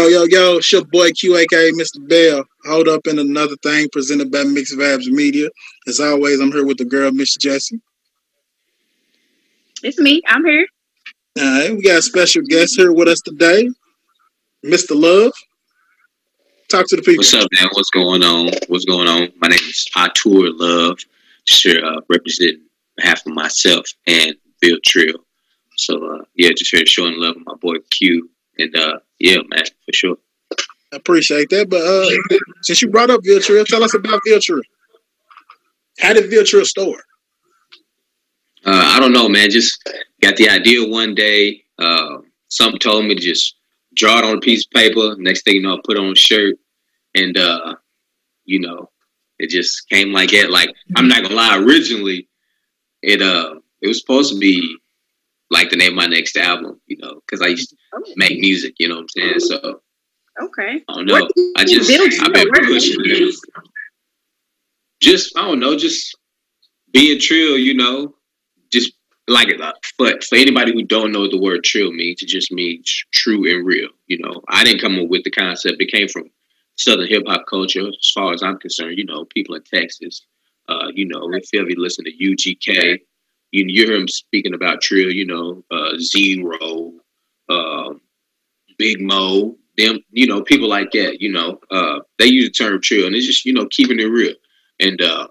Yo, yo, yo, it's your boy QAK, Mr. Bell. Hold up in another thing presented by Mixed Vibes Media. As always, I'm here with the girl, Miss Jessie. It's me. I'm here. All right, we got a special guest here with us today, Mr. Love. Talk to the people. What's up, man? What's going on? What's going on? My name is Atur Love. Sure, uh, representing behalf of myself and Viltrill. So, uh, yeah, just here showing love with my boy Q. And uh, yeah, man, for sure. I appreciate that. But uh, since you brought up Viltrill, tell us about Viltrill. How did Viltrill start? Uh, I don't know, man. Just got the idea one day. Uh, something told me to just draw it on a piece of paper. Next thing you know, I put on a shirt, and uh, you know, it just came like that. Like I'm not gonna lie, originally, it uh, it was supposed to be like the name of my next album, you know, because I used to make music, you know what I'm saying? So Okay. I don't know. I just I've been pushing it. Just I don't know, just being trill, you know, just like it. But for anybody who don't know what the word trill means, it just means true and real. You know, I didn't come up with the concept. It came from Southern hip hop culture, as far as I'm concerned. You know, people in Texas. Uh, you know, if you ever listen to UGK, you, hear him speaking about trill. You know, uh, Z-Ro, uh, Big Moe, them. You know, people like that. You know, uh, they use the term trill, and it's just you know keeping it real. And uh,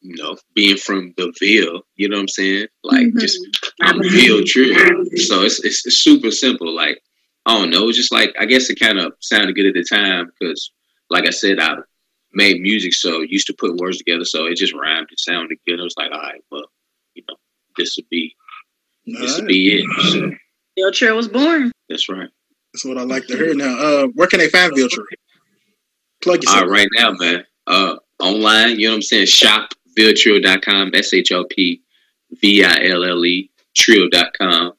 you know, being from the Ville, you know what I'm saying? Like Mhm. just I'm Ville trill. So it's, it's it's super simple. Like I don't know, it's just like I guess it kind of sounded good at the time because, like I said, I made music, so used to put words together, so it just rhymed. It sounded good. I was like, all right, well, you know, this would be this All would right. be it. So Viltrill was born. that's right. That's what I like to hear now. Uh, where can they find Viltrill? Plug yourself. All right, now, man. Uh, online, you know what I'm saying? Shop Shopvilletrill.com, S H O P V I L L E, trill.com.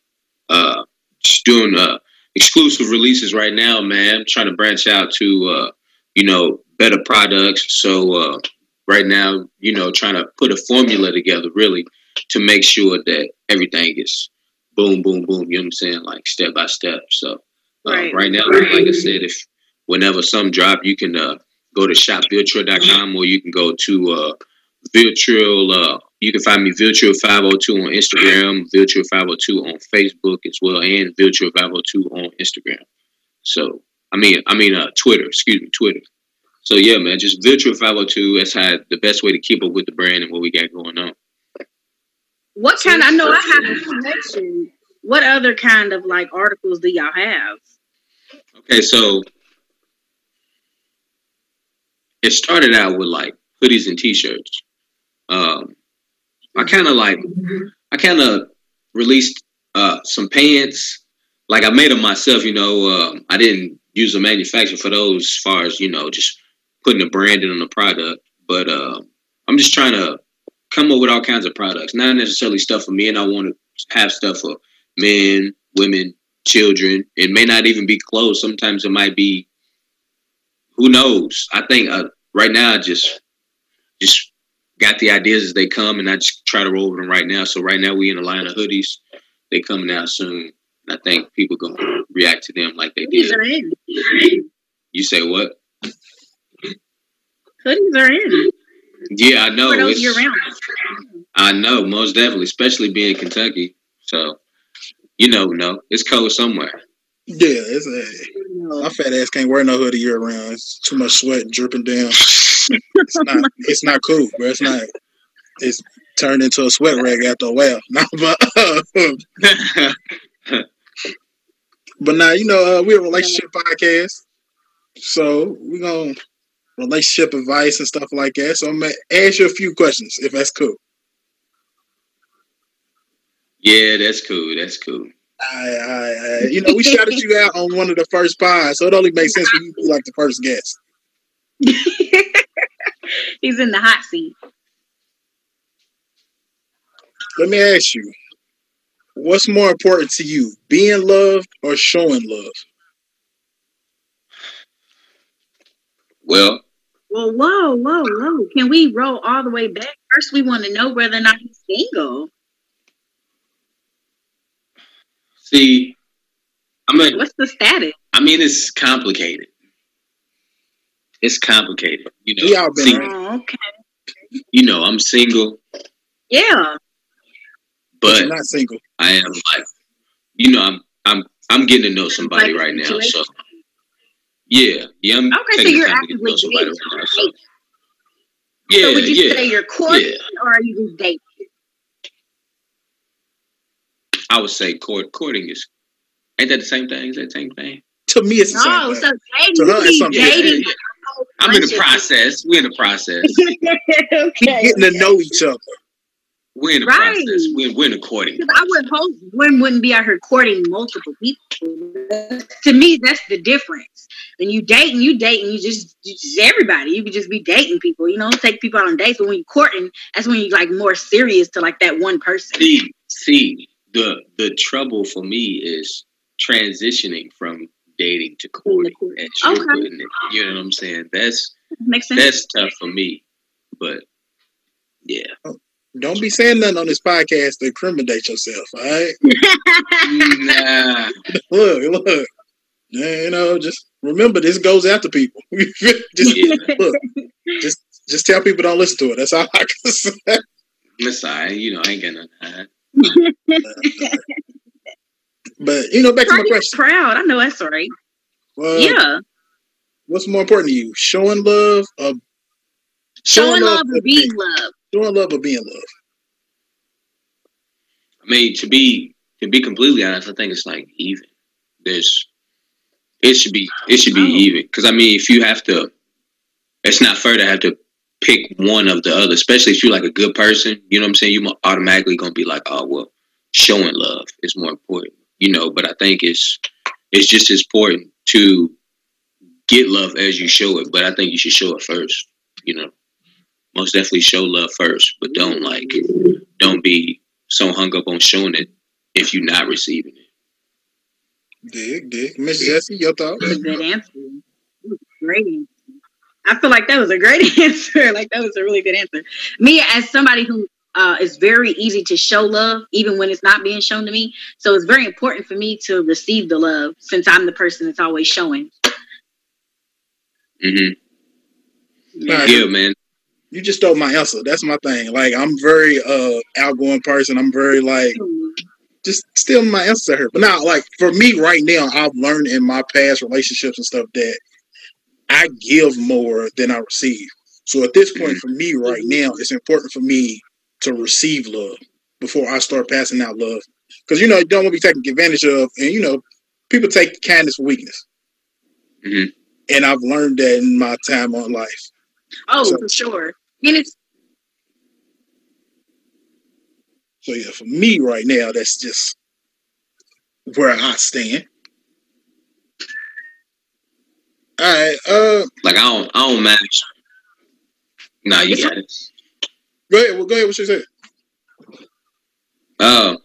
Uh, just doing uh, exclusive releases right now, man. trying to branch out to, uh, you know, better products. So, uh, right now, you know, trying to put a formula together really to make sure that everything is boom, boom, boom. You know what I'm saying? Like step by step. So, uh, Right. right now, like I said, if whenever some drop, you can uh, go to shopviltrill.com or you can go to uh, Viltrill. Uh, you can find me Viltrill 502 on Instagram, Viltrill 502 on Facebook as well, and Viltrill 502 on Instagram. So, I mean, I mean, uh, Twitter, excuse me, Twitter. So, yeah, man, just Viltrill 502. That's how the best way to keep up with the brand and what we got going on. What kind? I know I have a connection. What other kind of like articles do y'all have? Okay, so it started out with like hoodies and t-shirts. Um, I kind of like, I kind of released uh, some pants. Like I made them myself, you know. Um, I didn't use a manufacturer for those, as far as you know, just putting a branding on the product. But uh, I'm just trying to come up with all kinds of products, not necessarily stuff for me, and I want to have stuff for men, women, children. It may not even be clothes. Sometimes it might be. Who knows? I think uh, right now I just just got the ideas as they come, and I just try to roll with them right now. So right now we in a line of hoodies. They coming out soon, and I think people gonna react to them like they Hoodies did. are in. You say what? Hoodies are in. Yeah, I know. It's- year round. I know, most definitely, especially being in Kentucky. So, you know, no, it's cold somewhere. Yeah, it's a, my fat ass can't wear no hoodie year round. It's too much sweat dripping down. It's not. It's not cool, bro. It's not. It's turned into a sweat rag after a while. No, but but now you know uh, we're a relationship podcast, so we're gonna relationship advice and stuff like that. So I'm gonna ask you a few questions if that's cool. yeah, that's cool. That's cool. I, I, I, you know, we shouted you out on one of the first pods, so it only makes sense for you to be like the first guest. He's in the hot seat. Let me ask you, what's more important to you, being loved or showing love? Well, Well, whoa, whoa, whoa. Can we roll all the way back? First, we want to know whether or not he's single. see, I'm a, What's the status? I mean, it's complicated. It's complicated. You know, We all been See. Oh, okay. you know, I'm single, Yeah. But but you're not single. I am like, you know, I'm I'm I'm getting to know somebody Like right now. So situation? Yeah, yeah, I'm Okay, so you're time to get to actively dating. right now. Yeah, so would you yeah, say you're courting yeah. or are you just dating? I would say court courting is ain't that the same thing? Is that the same thing? To me, it's the No, same so dating, To her, it's something dating. Yeah, I'm in the process. We're in the process. okay. We getting to know each other. We're in the Right. process. We're, we're in the courting. Because I would hope one wouldn't be out here courting multiple people. To me, that's the difference. When you dating, you dating, you just, you just everybody. You could just be dating people, you know, take people out on dates. But when you courting, that's when you like more serious to like that one person. See, see, the the trouble for me is transitioning from dating to courting. As you're Okay. it. You know what I'm saying? That's Makes sense. that's tough for me. But yeah. Oh, Don't be saying nothing on this podcast to incriminate yourself. All right. nah. Look, look. Yeah, You know, just remember this goes after people. just Yeah. look. Just just tell people don't listen to it. That's all I can say. That's all right. You know, I ain't got nothing to hide. But you know, back to my question. proud. I know that's right. Uh, yeah. What's more important to you, showing love or Showing love or being loved. Showing love or being loved? I mean, to be to be completely honest, I think it's like even. There's it should be it should be Oh. even because I mean, if you have to, it's not fair to have to pick one of the other, especially if you're like a good person. You know what I'm saying? You're automatically gonna be like, oh well, showing love is more important, you know. But I think it's it's just as important to get love as you show it. But I think you should show it first, you know. Most definitely show love first, but don't like don't be so hung up on showing it if you're not receiving it. Dig, dig. Miss Jessie, your thoughts? That was a good answer. That was a Great answer. I feel like that was a great answer. Like that was a really good answer. Me, as somebody who uh, is very easy to show love, even when it's not being shown to me. So it's very important for me to receive the love, since I'm the person that's always showing. hmm Nah, Yeah, man. You just stole my answer. That's my thing. Like I'm very uh outgoing person. I'm very like just steal my answer to her. But now, like for me right now, I've learned in my past relationships and stuff that I give more than I receive. So at this point, for me right now, it's important for me to receive love before I start passing out love. Because you know, you don't want to be taken advantage of, and you know, people take kindness for weakness. Mhm. And I've learned that in my time on life. Oh, So- for sure. And it's So yeah, for me right now, that's just where I stand. All right, uh, Like I don't, I don't match. Nah, you got it. go ahead. Well, go ahead. What you say? Uh,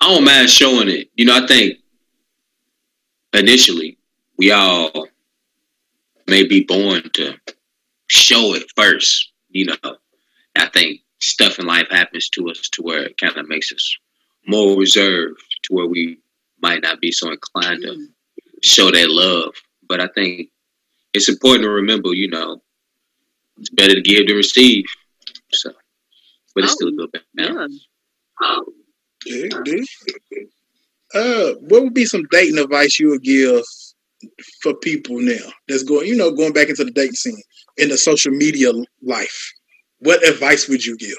I don't mind showing it. You know, I think initially we all may be born to show it first. You know, I think stuff in life happens to us to where it kind of makes us more reserved, to where we might not be so inclined to show that love. But I think it's important to remember, you know, it's better to give than receive. So, but it's still a good balance. yeah. Dig, dig. Uh, what would be some dating advice you would give for people now that's going, you know, going back into the dating scene in the social media life? What advice would you give?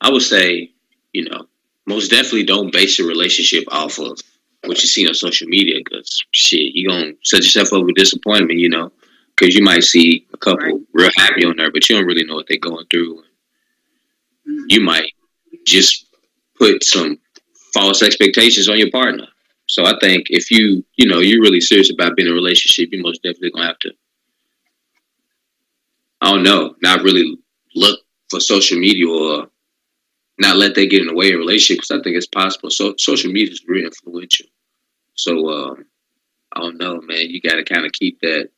I would say, you know, most definitely don't base your relationship off of what you see on social media because shit, you gonna set yourself up with disappointment, you know, because you might see a couple Right. real happy on there, but you don't really know what they're going through. Mhm. You might just put some false expectations on your partner. So I think if you, you know, you're really serious about being in a relationship, you most definitely gonna have to. I don't know, not really look for social media or not let that get in the way of relationships. I think it's possible. So social media is very influential. So um, I don't know, man. You got to kind of keep that.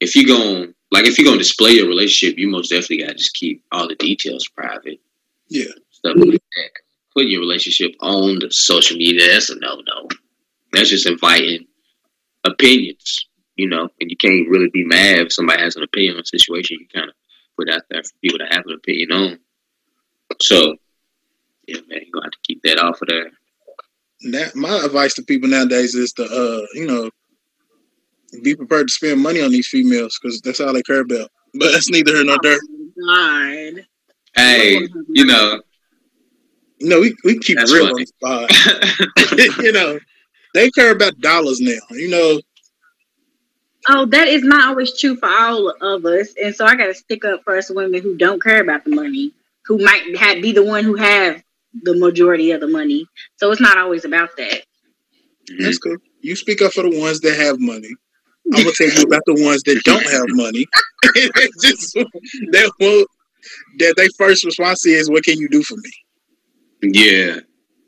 If you're going, like, if you're going to display your relationship, you most definitely got to just keep all the details private. Yeah. Stuff like that. Putting your relationship on the social media. That's a no no. That's just inviting opinions, you know, and you can't really be mad if somebody has an opinion on a situation you kind of put out there for people to have an opinion on. So, yeah, man, you're gonna have to keep that off of there. That my advice to people nowadays is to, uh, you know, be prepared to spend money on these females because that's all they care about. But that's neither here nor there. Oh, God. Hey, you know, You know, we, we keep That's real funny. on the spot. you know, they care about dollars now. You know, Oh, that is not always true for all of us, and so I got to stick up for us women who don't care about the money, who might have, be the one who have the majority of the money. So it's not always about that. that's mm-hmm. cool. You speak up for the ones that have money. I'm gonna tell you about the ones that don't have money. It's just that won't that they first response is, "What can you do for me?" Yeah,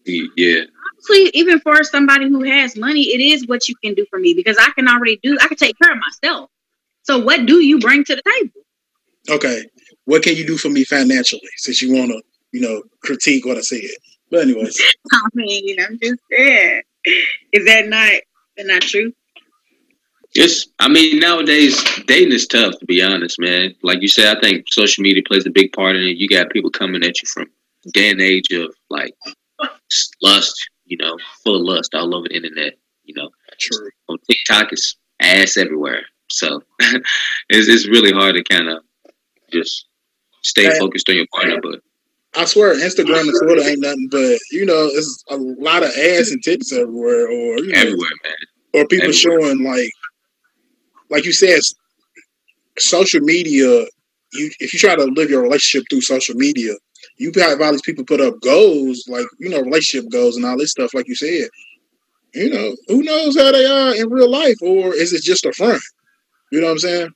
yeah, Honestly, even for somebody who has money, it is what you can do for me because I can already do. I can take care of myself. So what do you bring to the table? Okay, what can you do for me financially? Since you want to, you know, critique what I said. But anyways, I mean, I'm just saying. Is that not that not true? It's, I mean, nowadays dating is tough to be honest, man. Like you said, I think social media plays a big part in it. You got people coming at you from day and age of like lust, you know, full of lust all over the internet. You know, true. on TikTok it's ass everywhere. So it's it's really hard to kind of just stay Hey. focused on your partner. But I swear, Instagram and Twitter ain't nothing but you know, it's a lot of ass and tits everywhere, or you know, everywhere, man. or people everywhere. showing like, like you said, social media. You if you try to live your relationship through social media, you have all these people put up goals like you know relationship goals and all this stuff, like you said. You know, who knows how they are in real life, or is it just a front? You know what I'm saying?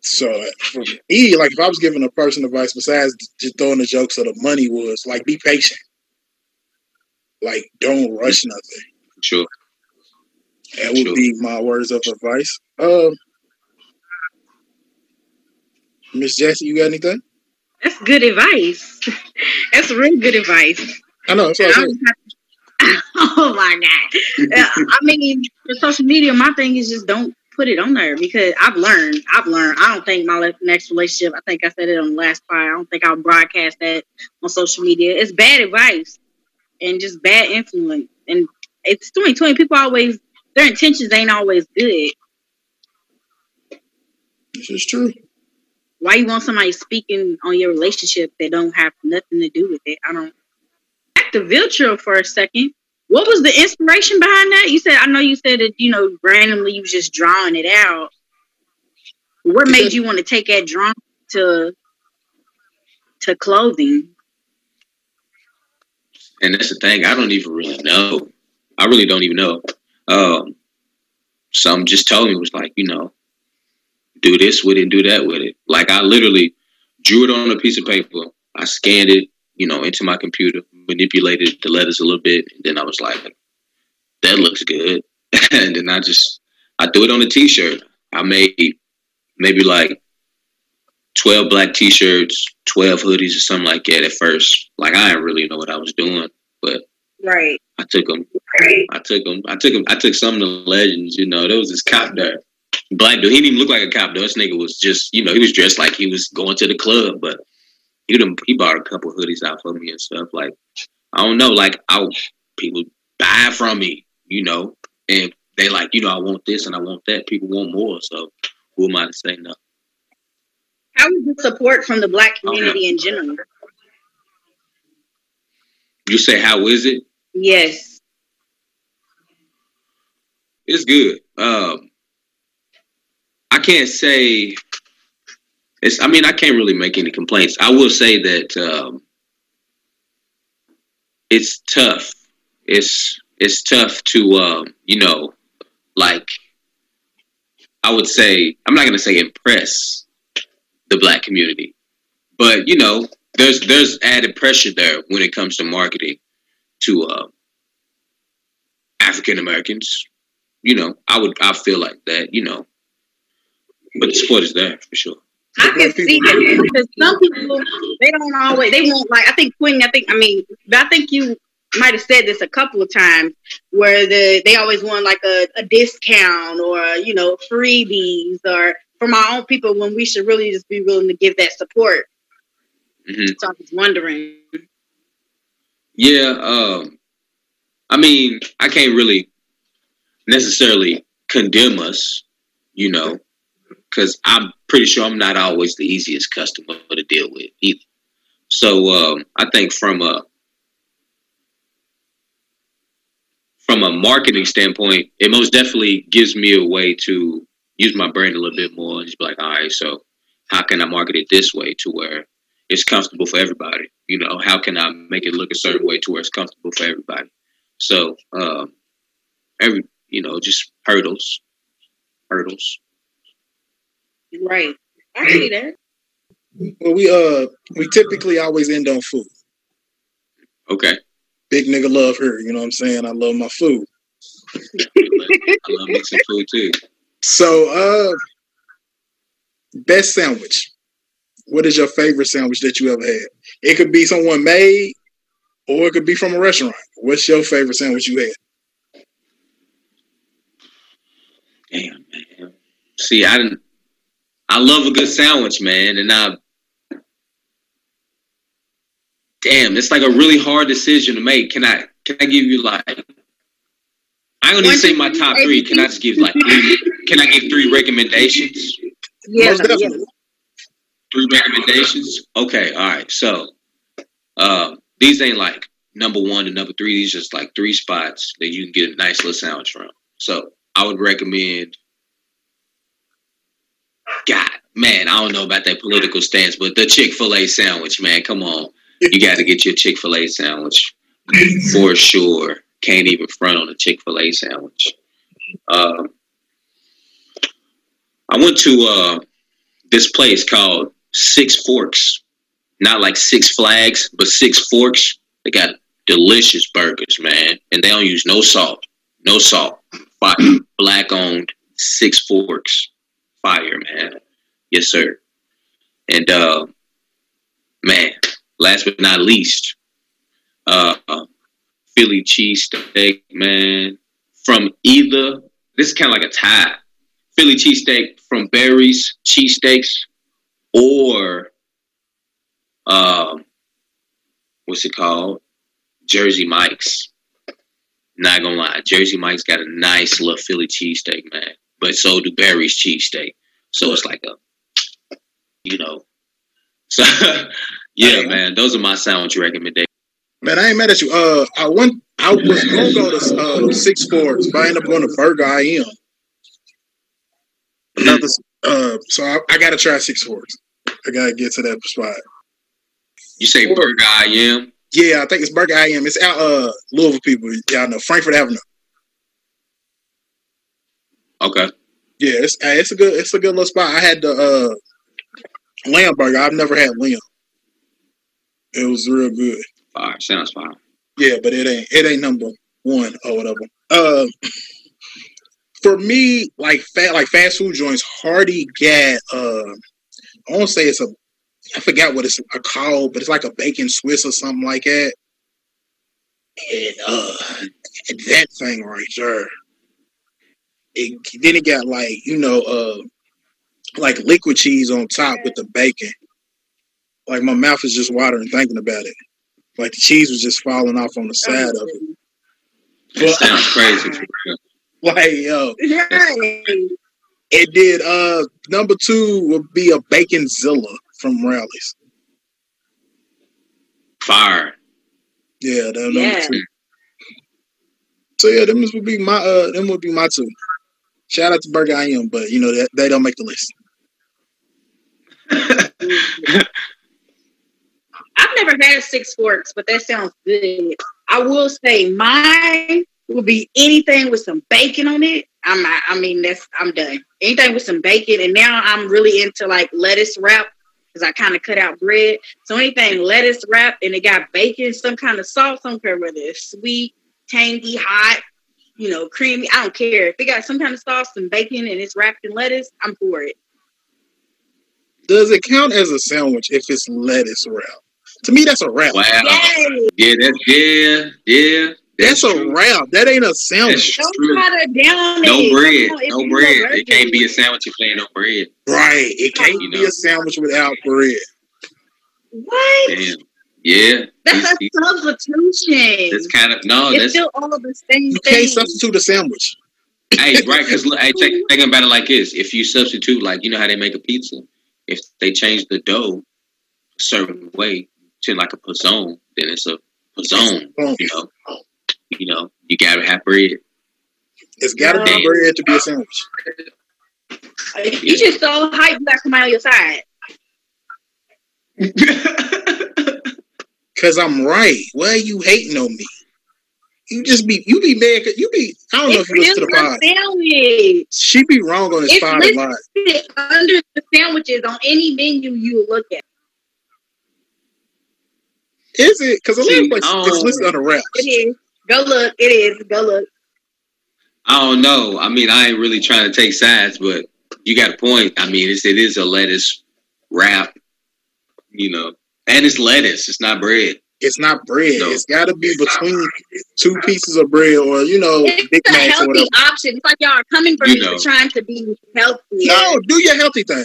So for me, like if I was giving a person advice besides just throwing the jokes of the money was like be patient. Like don't rush nothing. Sure. That would Sure. be my words of advice. Um Miss Jessie, you got anything? That's good advice. That's real good advice. I know, that's what I I said. was happy- oh my god! I mean, for social media, my thing is just don't put it on there because I've learned. I've learned. I don't think my next relationship. I think I said it on the last part. I don't think I'll broadcast that on social media. It's bad advice and just bad influence. And it's 2020. People always their intentions ain't always good. This is true. Why you want somebody speaking on your relationship that don't have nothing to do with it? I don't. Back to Viltrill for a second. What was the inspiration behind that? You said I know you said that you know randomly you was just drawing it out. What made you want to take that drawing to to clothing? And that's the thing. I don't even really know. I really don't even know. Um, some just told me was like, you know, do this with it, do that with it. Like I literally drew it on a piece of paper. I scanned it, you know, into my computer, manipulated the letters a little bit, and then I was like, that looks good. and then I just I threw it on a t-shirt. I made maybe like 12 black t-shirts, 12 hoodies or something like that at first. Like I didn't really know what I was doing, but Right. I took them. I took them. I took them. I took some of the legends. You know, there was this cop there, black dude. He didn't even look like a cop though. This nigga was just, you know, he was dressed like he was going to the club, but he done, he bought a couple hoodies out for me and stuff. Like I don't know, like I people buy from me, you know, and they like, you know, I want this and I want that. People want more, so who am I to say no? How was the support from the black community in general? You say how is it? Yes. It's good. Um, can't say it's. I mean, I can't really make any complaints. I will say that um, it's tough. It's it's tough to um, you know, like I would say. I'm not to say impress the black community, but you know, there's there's added pressure there when it comes to marketing to uh, African Americans you know, I would I feel like that, you know. But the support is there for sure. I can see that because some people they don't always they won't like. I think Quinn. I think I mean, I think you might have said this a couple of times where the they always want like a, a discount or you know freebies or from our own people when we should really just be willing to give that support. Mm-hmm. So I was wondering. Yeah, um, I mean, I can't really necessarily condemn us, you know, because I'm pretty sure I'm not always the easiest customer to deal with either. So um, I think from a from a marketing standpoint, it most definitely gives me a way to use my brain a little bit more and just be like, all right, so how can I market it this way to where it's comfortable for everybody? You know, how can I make it look a certain way to where it's comfortable for everybody? So, um, every you know, just hurdles, hurdles. Right, I see that. Well, we uh, we typically always end on food. Okay. Big nigga love her. You know what I'm saying? I love my food. I love mixing food too. So, uh, best sandwich. What is your favorite sandwich that you ever had? It could be someone made, or it could be from a restaurant. What's your favorite sandwich you had? Damn, man. See, I didn't. I love a good sandwich, man, and I. Damn, it's like a really hard decision to make. Can I? Can I give you like? I'm gonna say my top three. Can I just give like? Three, can I give three recommendations? Yeah, yeah. Three recommendations. Okay, all right. So, uh, these ain't like number one to number three. These just like three spots that you can get a nice little sandwich from. So I would recommend. God, man, I don't know about that political stance, but the Chick Fil A sandwich, man, come on, you got to get your Chick Fil A sandwich for sure. Can't even front on a Chick Fil A sandwich. Um, I went to uh, this place called Six Forks, not like Six Flags, but Six Forks. They got delicious burgers, man, and they don't use no salt, no salt. Black owned, Six Forks, fire, man. Yes, sir. And uh, man, last but not least, uh, Philly cheesesteak, man, from either. This is kind of like a tie. Philly cheesesteak from Barry's Cheesesteaks or um, what's it called? Jersey Mike's. Not gonna lie, Jersey Mike's got a nice little Philly cheesesteak, man. But so do Barry's cheesesteak. So it's like a, you know. So yeah, man, those are my sandwich recommendations. Man, I ain't mad at you. Uh, I went. I was gonna go to uh, Six Forks, but I ended up going to Burger I Am. Another, uh, so I, I got to try Six Forks. I gotta get to that spot. You say Burger I Am? Yeah, I think it's Burger I Am. It's out uh Louisville people. Y'all know Frankfort Avenue. Okay. Yeah, it's it's a good it's a good little spot. I had the uh lamb burger. I've never had lamb. It was real good. Fire. Sounds fine. Yeah, but it ain't it ain't number one or whatever. Uh, for me, like fat like fast food joints, Hardy got uh, I won't say it's a I forgot what it's a called, but it's like a bacon Swiss or something like that. And uh, that thing right there. It, then it got like you know uh, like liquid cheese on top with the bacon. Like my mouth is just watering thinking about it. Like the cheese was just falling off on the side of it. But, sounds crazy. Like yo, it did. Uh, number two would be a Baconzilla from Rally's. Fire. Yeah, that yeah. number two. So yeah, them would be my uh, them would be my two. Shout out to Burger I Am, but you know they, they don't make the list. I've never had six forks, but that sounds good. I will say mine would be anything with some bacon on it. I'm I mean that's I'm done. Anything with some bacon, and now I'm really into like lettuce wrap because I kind of cut out bread. So anything lettuce wrap and it got bacon, some kind of sauce. I don't care whether it's sweet, tangy, hot, you know, creamy. I don't care if it got some kind of sauce and bacon and it's wrapped in lettuce. I'm for it. Does it count as a sandwich if it's lettuce wrap? To me, that's a wrap. Wow. Yay. Yeah, that's yeah, yeah. That's, a wrap. That ain't a sandwich. Don't try to down No it. bread. Come on, if No bread. go It can't be a sandwich if there ain't no bread. Right. It can't You be know. a sandwich without bread. What? Damn. Yeah. That's He's- a substitution. It's kind of no. it's That's still all the same You thing. can't substitute a sandwich. hey, right? Because hey, check, think about it like this: if you substitute, like you know how they make a pizza, if they change the dough a certain way to like a pizzone, then it's a pizzone. You know, you know, you gotta have bread. It's got to be bread to be a sandwich. You just so hyped you got somebody on your side. Cause I'm right. Why are you hating on me? You just be you be mad. 'cause- You be I don't know It's if you listen to still the pod. a sandwich. She be wrong on this It's pod a lot. listed under the sandwiches on any menu you look at. Is it? Because a lot of places it's don't- listed under wraps. It is. Go look. It is. Go look. I don't know. I mean, I ain't really trying to take sides, but you got a point. I mean, it's, it is a lettuce wrap, you know, and it's lettuce. It's not bread. It's not bread. No. It's got to be between two pieces of bread, or you know, Big It's a Macs or healthy whatever. option. It's like y'all are coming for You me know. for trying to be healthy. No, do your healthy thing.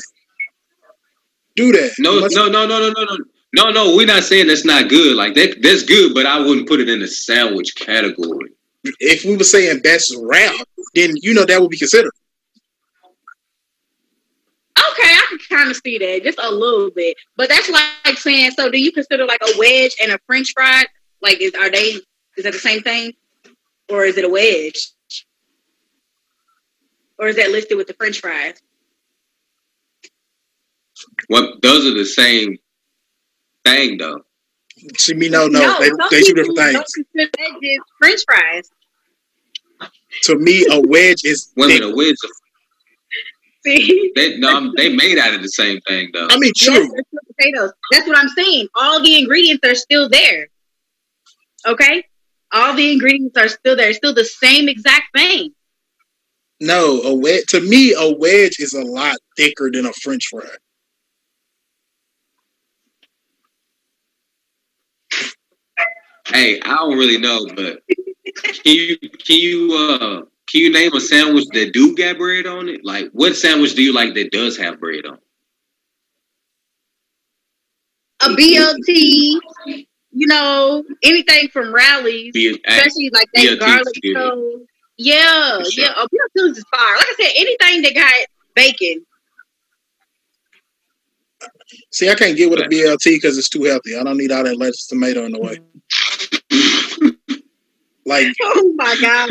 Do that. No, Much- no, no, no, no, no, no. No, no, we're not saying that's not good. Like that, that's good, but I wouldn't put it in the sandwich category. If we were saying best wrap, then you know that would be considered. Okay, I can kind of see that just a little bit, but that's like saying. So, do you consider like a wedge and a French fry? Like, is are they? Is that the same thing, or is it a wedge? Or is that listed with the French fries? What those are the same thing though. See me, no, no, they, some they two different things. Don't French fries. To me, a wedge is. Women thick. are weird. See, They no, I'm- they made out of the same thing though. I mean, true. Yes, potatoes. That's what I'm saying. All the ingredients are still there. Okay, all the ingredients are still there. It's still the same exact thing. No, a wedge. To me, a wedge is a lot thicker than a French fry. Hey, I don't really know, but can you can you uh can you name a sandwich that do got bread on it? Like what sandwich do you like that does have bread on? it? A BLT, you know, anything from Rally's, Be it, hey, especially like that BLT 's garlic good. toast. Yeah, For sure. yeah. Oh, BLTs is fire. Like I said, anything that got bacon. See, I can't get with a BLT because it's too healthy. I don't need all that lettuce, tomato in the way. Like Oh my god.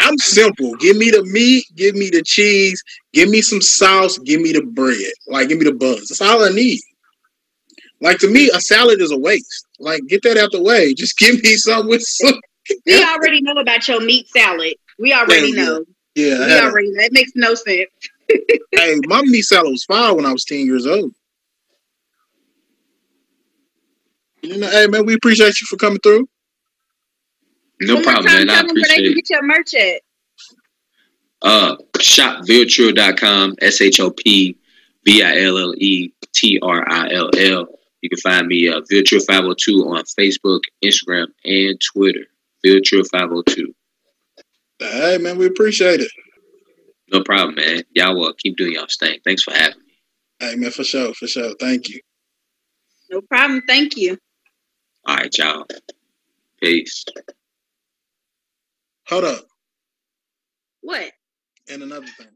I'm simple. Give me the meat, give me the cheese, give me some sauce, give me the bread. Like give me the buns. That's all I need. Like to me, a salad is a waste. Like get that out the way. Just give me something with some. we already know about your meat salad. We already Yeah, know. Yeah, We already know. That makes no sense. hey, my meat salad was fire when I was 10 years old. You know, hey man, we appreciate you for coming through. No One problem, time, man. I tell them where they appreciate can it. get your merch at. Uh shopviltrill.com, S H O P V I L L E T R I L L. You can find me uh Viltrill 502 on Facebook, Instagram, and Twitter. Viltrill 502. Hey man, we appreciate it. No problem, man. Y'all uh, keep doing y'all's thing. Thanks for having me. Hey man, for sure, for sure. Thank you. No problem. Thank you. All right, y'all. Peace. Hold up. What? And another thing.